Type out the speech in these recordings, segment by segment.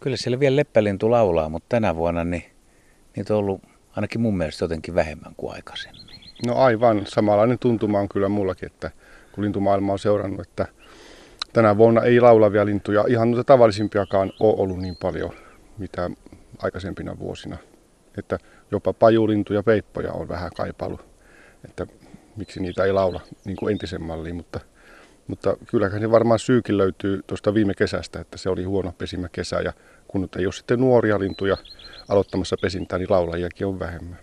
Kyllä siellä vielä leppälintu laulaa, mutta tänä vuonna niin, niitä on ollut ainakin mun mielestä jotenkin vähemmän kuin aikaisemmin. No aivan, samanlainen tuntuma on kyllä mullakin, että kun lintumaailma on seurannut, että tänä vuonna ei laulavia lintuja, ihan noita tavallisimpiakaan ole ollut niin paljon, mitä aikaisempina vuosina. Että jopa pajulintuja ja peippoja on vähän kaipailu, että miksi niitä ei laula niin kuin entisen malliin, mutta, mutta kyllähän se varmaan syykin löytyy tuosta viime kesästä, että se oli huono pesimäkesä ja kun nyt ei ole sitten nuoria lintuja aloittamassa pesintää, niin laulajiakin on vähemmän.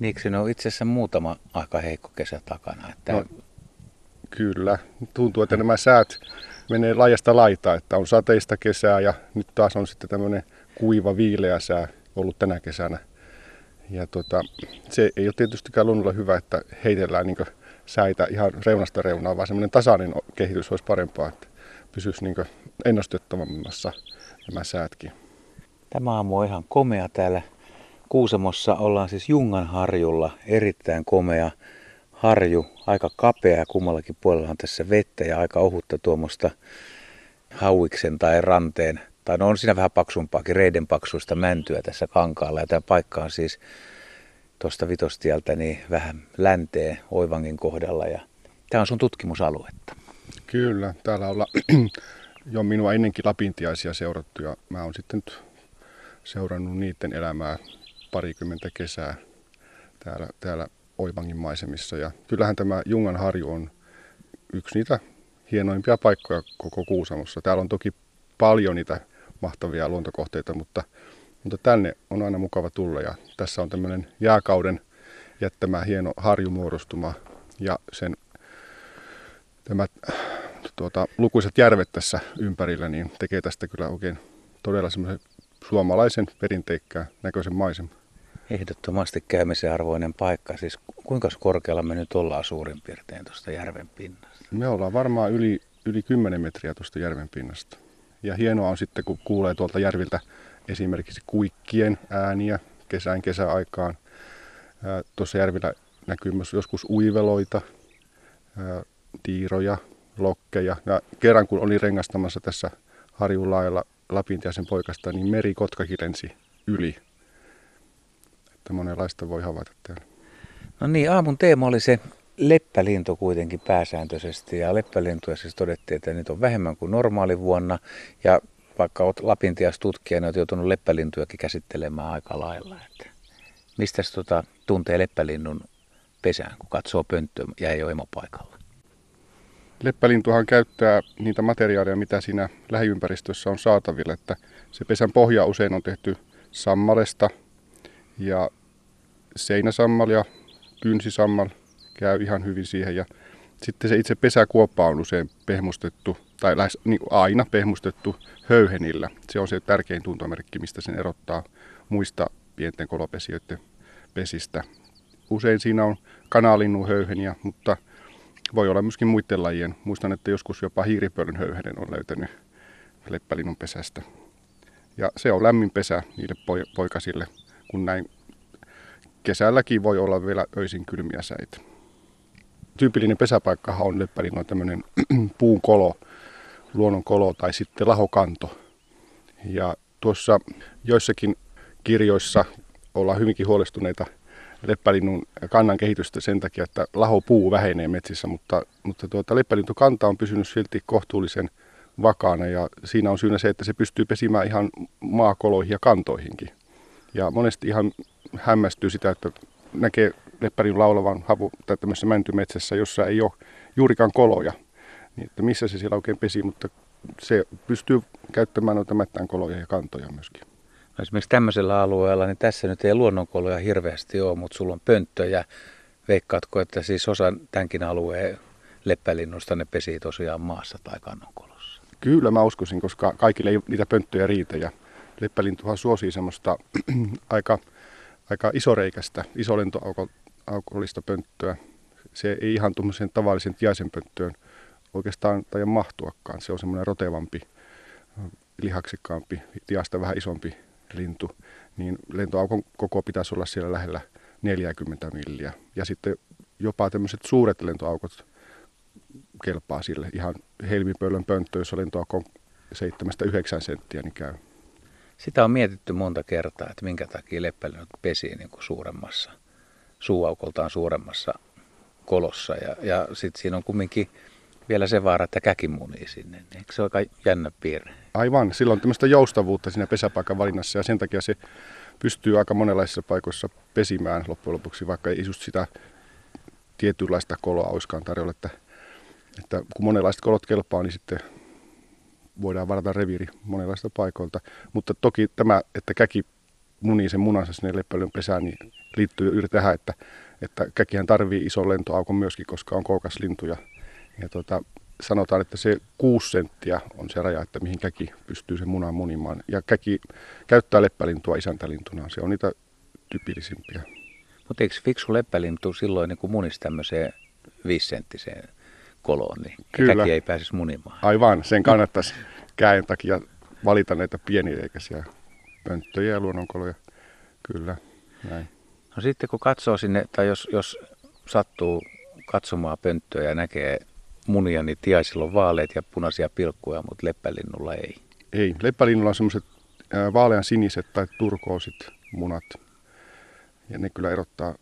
Niinkö se on itse asiassa muutama aika heikko kesä takana? Että... No, kyllä. Tuntuu, että nämä säät menee laajasta laitaa, että on sateista kesää ja nyt taas on sitten tämmöinen kuiva, viileä sää ollut tänä kesänä. Ja tota, se ei ole tietystikään luonnolla hyvä, että heitellään niin säitä ihan reunasta reunaan, vaan semmoinen tasainen kehitys olisi parempaa, että pysyisi niin ennustettavammassa nämä säätkin. Tämä aamu on ihan komea täällä Kuusamossa. Ollaan siis Jungan harjulla, erittäin komea harju, aika kapea kummallakin puolella on tässä vettä ja aika ohutta tuommoista hauiksen tai ranteen, tai no on siinä vähän paksumpaakin, reiden paksuista mäntyä tässä kankaalla. Ja tämä paikka on siis tuosta vitostieltä niin vähän länteen Oivangin kohdalla ja tämä on sun tutkimusaluetta. Kyllä, täällä ollaan jo minua ennenkin lapintiaisia seurattu ja mä oon sitten seurannut niiden elämää parikymmentä kesää täällä, täällä Oivangin maisemissa. Ja kyllähän tämä Jungan harju on yksi niitä hienoimpia paikkoja koko Kuusamossa. Täällä on toki paljon niitä mahtavia luontokohteita, mutta, mutta tänne on aina mukava tulla. Ja tässä on tämmöinen jääkauden jättämä hieno harjumuodostuma ja sen tämä tuota, lukuisat järvet tässä ympärillä, niin tekee tästä kyllä oikein todella semmoisen suomalaisen perinteikkään näköisen maiseman. Ehdottomasti käymisen arvoinen paikka. Siis kuinka korkealla me nyt ollaan suurin piirtein tuosta järven pinnasta? Me ollaan varmaan yli, yli 10 metriä tuosta järven pinnasta. Ja hienoa on sitten, kun kuulee tuolta järviltä esimerkiksi kuikkien ääniä kesän kesäaikaan. Tuossa järvillä näkyy myös joskus uiveloita, tiiroja, lokkeja. Ja kerran kun olin rengastamassa tässä harjun laajalla Lapintiaisen poikasta, niin merikotkakin lensi yli. Että monenlaista voi havaita täällä. No niin, aamun teema oli se leppälintu kuitenkin pääsääntöisesti. Ja leppälintuja siis todettiin, että niitä on vähemmän kuin normaali vuonna. Ja vaikka olet Lapintias tutkija, niin olet joutunut leppälintujakin käsittelemään aika lailla. Että mistä tota, tuntee leppälinnun pesään, kun katsoo pönttöä ja ei ole emopaikalla? Leppälintuhan käyttää niitä materiaaleja, mitä siinä lähiympäristössä on saatavilla. Että se pesän pohja usein on tehty sammalesta ja seinäsammal ja kynsisammal käy ihan hyvin siihen. Ja sitten se itse pesäkuoppa on usein pehmustettu, tai lähes niin aina pehmustettu höyhenillä. Se on se tärkein tuntomerkki, mistä sen erottaa muista pienten kolopesijöiden pesistä. Usein siinä on kanalinnun höyheniä, mutta voi olla myöskin muiden lajien. Muistan, että joskus jopa hiiripöllön höyhenen on löytänyt leppälinnun pesästä. Ja se on lämmin pesä niille poikasille, kun näin kesälläkin voi olla vielä öisin kylmiä säitä. Tyypillinen pesäpaikka on leppälinnoin tämmöinen puun kolo, luonnon kolo tai sitten lahokanto. Ja tuossa joissakin kirjoissa ollaan hyvinkin huolestuneita leppälinnun kannan kehitystä sen takia, että lahopuu vähenee metsissä, mutta, mutta tuota, leppälintukanta on pysynyt silti kohtuullisen vakaana ja siinä on syynä se, että se pystyy pesimään ihan maakoloihin ja kantoihinkin. Ja monesti ihan hämmästyy sitä, että näkee leppärin laulavan havu tai tämmöisessä mäntymetsässä, jossa ei ole juurikaan koloja. Niin, että missä se siellä oikein pesi, mutta se pystyy käyttämään noita mättään koloja ja kantoja myöskin. No esimerkiksi tämmöisellä alueella, niin tässä nyt ei luonnonkoloja hirveästi ole, mutta sulla on pönttöjä. Veikkaatko, että siis osa tämänkin alueen leppälinnusta ne pesii tosiaan maassa tai kannonkolossa? Kyllä mä uskoisin, koska kaikille ei niitä pönttöjä riitä ja leppälintuhan suosii semmoista aika, aika isoreikästä, isolentoaukollista pönttöä. Se ei ihan tuommoisen tavallisen tiaisen pönttöön oikeastaan tai mahtuakaan. Se on semmoinen rotevampi, lihaksikkaampi, tiasta vähän isompi lintu, niin lentoaukon koko pitäisi olla siellä lähellä 40 milliä. Ja sitten jopa tämmöiset suuret lentoaukot kelpaa sille. Ihan helmipöllön pönttö, jos lentoaukko on 7-9 senttiä, niin käy. Sitä on mietitty monta kertaa, että minkä takia leppälinnut pesii niin kuin suuremmassa, suuaukoltaan suuremmassa kolossa. Ja, ja sitten siinä on kumminkin vielä se vaara, että käki munii sinne. Eikö se ole aika jännä piirre? Aivan, silloin tämmöistä joustavuutta siinä pesäpaikan valinnassa ja sen takia se pystyy aika monenlaisissa paikoissa pesimään loppujen lopuksi, vaikka ei just sitä tietynlaista koloa olisikaan tarjolla. Että, että kun monenlaiset kolot kelpaa, niin sitten voidaan varata reviiri monenlaista paikoilta. Mutta toki tämä, että käki munii sen munansa sinne leppäilyn pesään, niin liittyy juuri tähän, että, että käkihän tarvii ison lentoaukon myöskin, koska on kookas lintu. Ja, ja tota, sanotaan, että se kuusi senttiä on se raja, että mihin käki pystyy sen munan munimaan. Ja käki käyttää leppälintua isäntälintuna, se on niitä tyypillisimpiä. Mutta eikö fiksu leppälintu silloin niin munisi tämmöiseen viisenttiseen koloon, niin Kyllä. käki ei pääsisi munimaan? Aivan, sen kannattaisi käen takia valita näitä pienireikäisiä pönttöjä ja luonnonkoloja. Kyllä, näin. No sitten kun katsoo sinne, tai jos, jos sattuu katsomaan pönttöä ja näkee munia, niin tiaisilla on vaaleet ja punaisia pilkkuja, mutta leppälinnulla ei. Ei, leppälinnulla on semmoiset vaalean siniset tai turkoosit munat. Ja ne kyllä erottaa,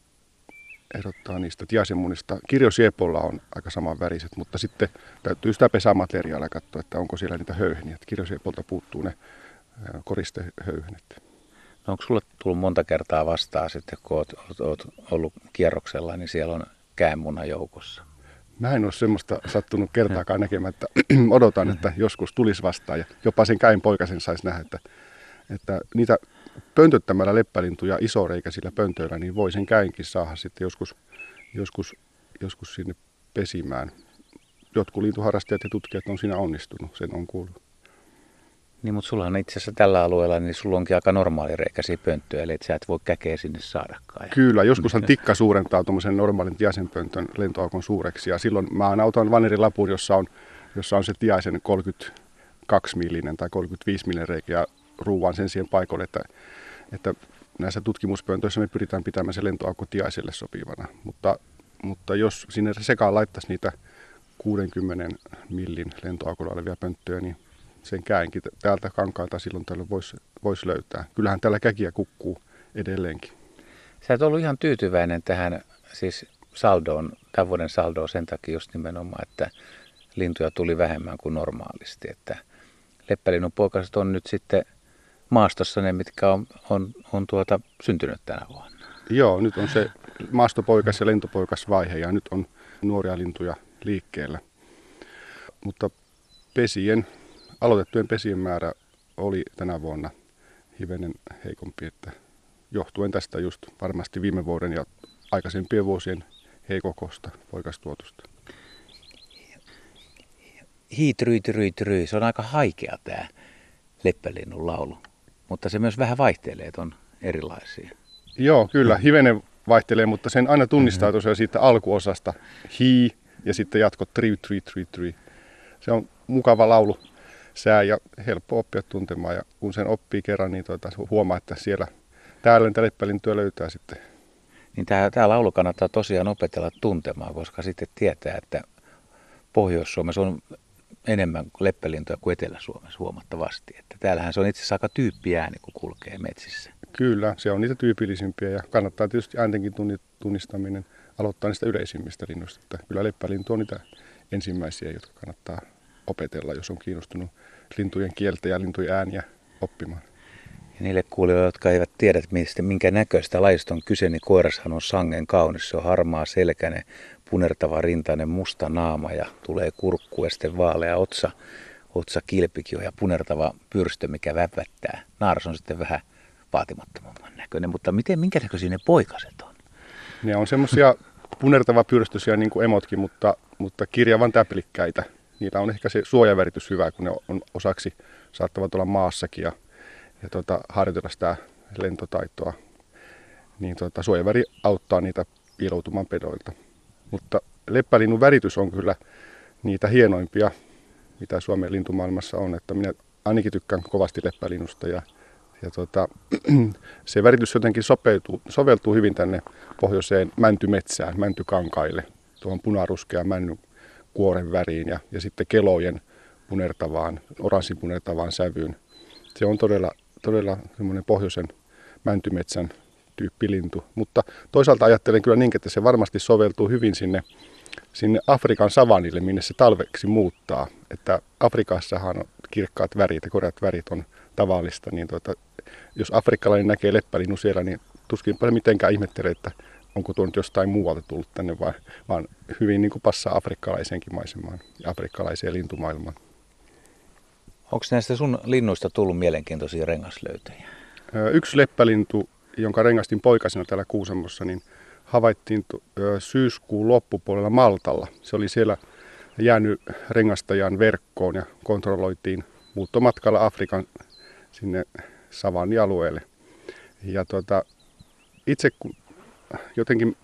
erottaa niistä tiaisenmunista. Kirjosiepolla on aika saman väriset, mutta sitten täytyy sitä pesämateriaalia katsoa, että onko siellä niitä höyheniä. Kirjosiepolta puuttuu ne koristehöyhenet. No onko sulle tullut monta kertaa vastaan sitten, kun oot ollut kierroksella, niin siellä on käänmuna joukossa? Mä en ole semmoista sattunut kertaakaan näkemään, että odotan, että joskus tulisi vastaan ja jopa sen käin poikasen saisi nähdä, että, että niitä pöntöttämällä leppälintuja isoreikäisillä pöntöillä, niin voi sen käinkin saada sitten joskus, joskus, joskus sinne pesimään. Jotkut lintuharrastajat ja tutkijat on siinä onnistunut, sen on kuullut. Niin, mutta sulla on itse asiassa tällä alueella, niin sulla onkin aika normaali reikäisiä pönttöjä, eli et sä et voi käkeä sinne saadakaan. Kyllä, joskushan tikka suurentaa tuommoisen normaalin tiaisenpöntön lentoaukon suureksi, ja silloin mä autan vanerilapun, jossa on, jossa on se tiaisen 32 millinen tai 35 millinen reikä, ja ruuan sen siihen paikalle, että, että näissä tutkimuspöntöissä me pyritään pitämään se lentoaukko tiaiselle sopivana. Mutta, mutta jos sinne sekaan laittaisi niitä 60 millin lentoaukolla olevia pönttöjä, niin sen käänkin täältä kankaalta silloin tällöin voisi vois löytää. Kyllähän täällä käkiä kukkuu edelleenkin. Sä et ollut ihan tyytyväinen tähän siis saldoon, tämän vuoden saldoon sen takia just nimenomaan, että lintuja tuli vähemmän kuin normaalisti. Että leppälinnun poikaset on nyt sitten maastossa ne, mitkä on, on, on tuota, syntynyt tänä vuonna. Joo, nyt on se maastopoikas ja lentopoikas vaihe ja nyt on nuoria lintuja liikkeellä. Mutta pesien aloitettujen pesien määrä oli tänä vuonna hivenen heikompi, että johtuen tästä just varmasti viime vuoden ja aikaisempien vuosien heikokosta poikastuotusta. Hiitry, try, try. Se on aika haikea tämä leppälinnun laulu, mutta se myös vähän vaihtelee, että on erilaisia. Joo, kyllä, hivenen vaihtelee, mutta sen aina tunnistaa mm-hmm. tosiaan siitä alkuosasta hi ja sitten jatko tri, tri, tri, tri. Se on mukava laulu sää ja helppo oppia tuntemaan. Ja kun sen oppii kerran, niin tuota, huomaa, että siellä täällä niitä löytää sitten. Niin tämä, tämä laulu kannattaa tosiaan opetella tuntemaan, koska sitten tietää, että Pohjois-Suomessa on enemmän leppälintoja kuin Etelä-Suomessa huomattavasti. Että täällähän se on itse asiassa aika tyyppiääni, kun kulkee metsissä. Kyllä, se on niitä tyypillisimpiä ja kannattaa tietysti ääntenkin tunnistaminen aloittaa niistä yleisimmistä linnuista. Että kyllä leppälintu on niitä ensimmäisiä, jotka kannattaa opetella, jos on kiinnostunut lintujen kieltä ja lintujen ääniä oppimaan. Ja niille kuulijoille, jotka eivät tiedä, mistä, minkä näköistä lajista on kyse, niin koirashan on sangen kaunis. Se on harmaa selkäinen, punertava rintainen, musta naama ja tulee kurkku ja sitten vaalea otsa, otsa kilpikin ja punertava pyrstö, mikä vävättää. Naaras on sitten vähän vaatimattomamman näköinen, mutta miten, minkä näköisiä ne poikaset on? Ne on semmoisia punertava pyrstöisiä niin kuin emotkin, mutta, mutta kirjavan täplikkäitä niillä on ehkä se suojaväritys hyvä, kun ne on osaksi saattavat olla maassakin ja, ja tuota, harjoitella sitä lentotaitoa. Niin tuota, suojaväri auttaa niitä piiloutumaan pedoilta. Mutta leppälinnun väritys on kyllä niitä hienoimpia, mitä Suomen lintumaailmassa on. Että minä ainakin tykkään kovasti leppälinnusta ja, ja tuota, se väritys jotenkin sopeutuu, soveltuu hyvin tänne pohjoiseen mäntymetsään, mäntykankaille, tuohon punaruskea männy kuoren väriin ja, ja sitten kelojen punertavaan, oranssin punertavaan sävyyn. Se on todella, todella semmoinen pohjoisen mäntymetsän tyyppilintu. Mutta toisaalta ajattelen kyllä niin, että se varmasti soveltuu hyvin sinne, sinne Afrikan savanille, minne se talveksi muuttaa. Että Afrikassahan on kirkkaat värit ja korjat värit on tavallista, niin tuota, jos afrikkalainen näkee leppälinnu siellä, niin tuskin paljon mitenkään ihmettelee, että onko tuo nyt jostain muualta tullut tänne, vaan, vaan hyvin niin kuin passaa afrikkalaiseenkin maisemaan ja afrikkalaiseen lintumaailmaan. Onko näistä sun linnuista tullut mielenkiintoisia rengaslöytöjä? Yksi leppälintu, jonka rengastin poikasena täällä Kuusamossa, niin havaittiin syyskuun loppupuolella Maltalla. Se oli siellä jäänyt rengastajan verkkoon ja kontrolloitiin muuttomatkalla Afrikan sinne savannialueelle. Ja tuota, itse kun jotenkin,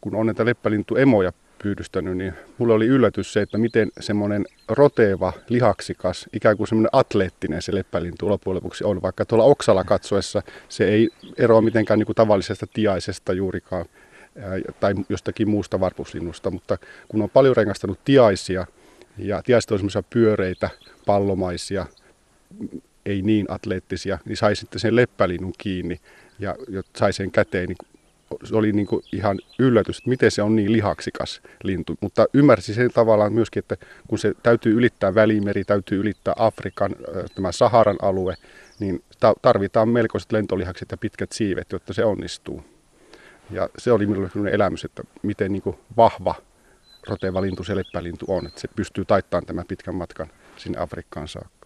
kun on näitä leppälintu emoja pyydystänyt, niin mulle oli yllätys se, että miten semmoinen roteeva, lihaksikas, ikään kuin semmoinen atleettinen se leppälintu loppujen lopuksi on. Vaikka tuolla oksalla katsoessa se ei eroa mitenkään niin kuin tavallisesta tiaisesta juurikaan tai jostakin muusta varpuslinnusta, mutta kun on paljon rengastanut tiaisia ja tiaiset on semmoisia pyöreitä, pallomaisia, ei niin atleettisia, niin sai sitten sen leppälinnun kiinni ja sai sen käteen, niin se oli niin kuin ihan yllätys, että miten se on niin lihaksikas lintu. Mutta ymmärsi sen tavallaan myöskin, että kun se täytyy ylittää välimeri, täytyy ylittää Afrikan, tämä Saharan alue, niin tarvitaan melkoiset lentolihakset ja pitkät siivet, jotta se onnistuu. Ja se oli minulle sellainen elämys, että miten niin kuin vahva roteva lintu se leppälintu on, että se pystyy taittamaan tämän pitkän matkan sinne Afrikkaan saakka.